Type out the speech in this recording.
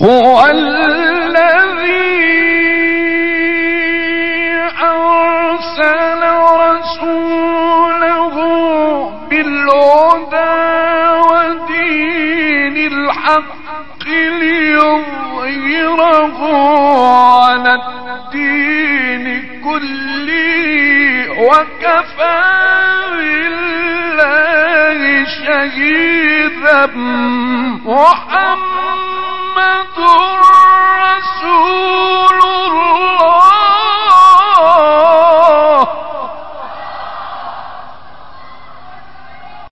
هو الذي أرسل رسوله بالهدى ودين الحق على الدين كله وكفى بالله شهيدا محمد تُرَى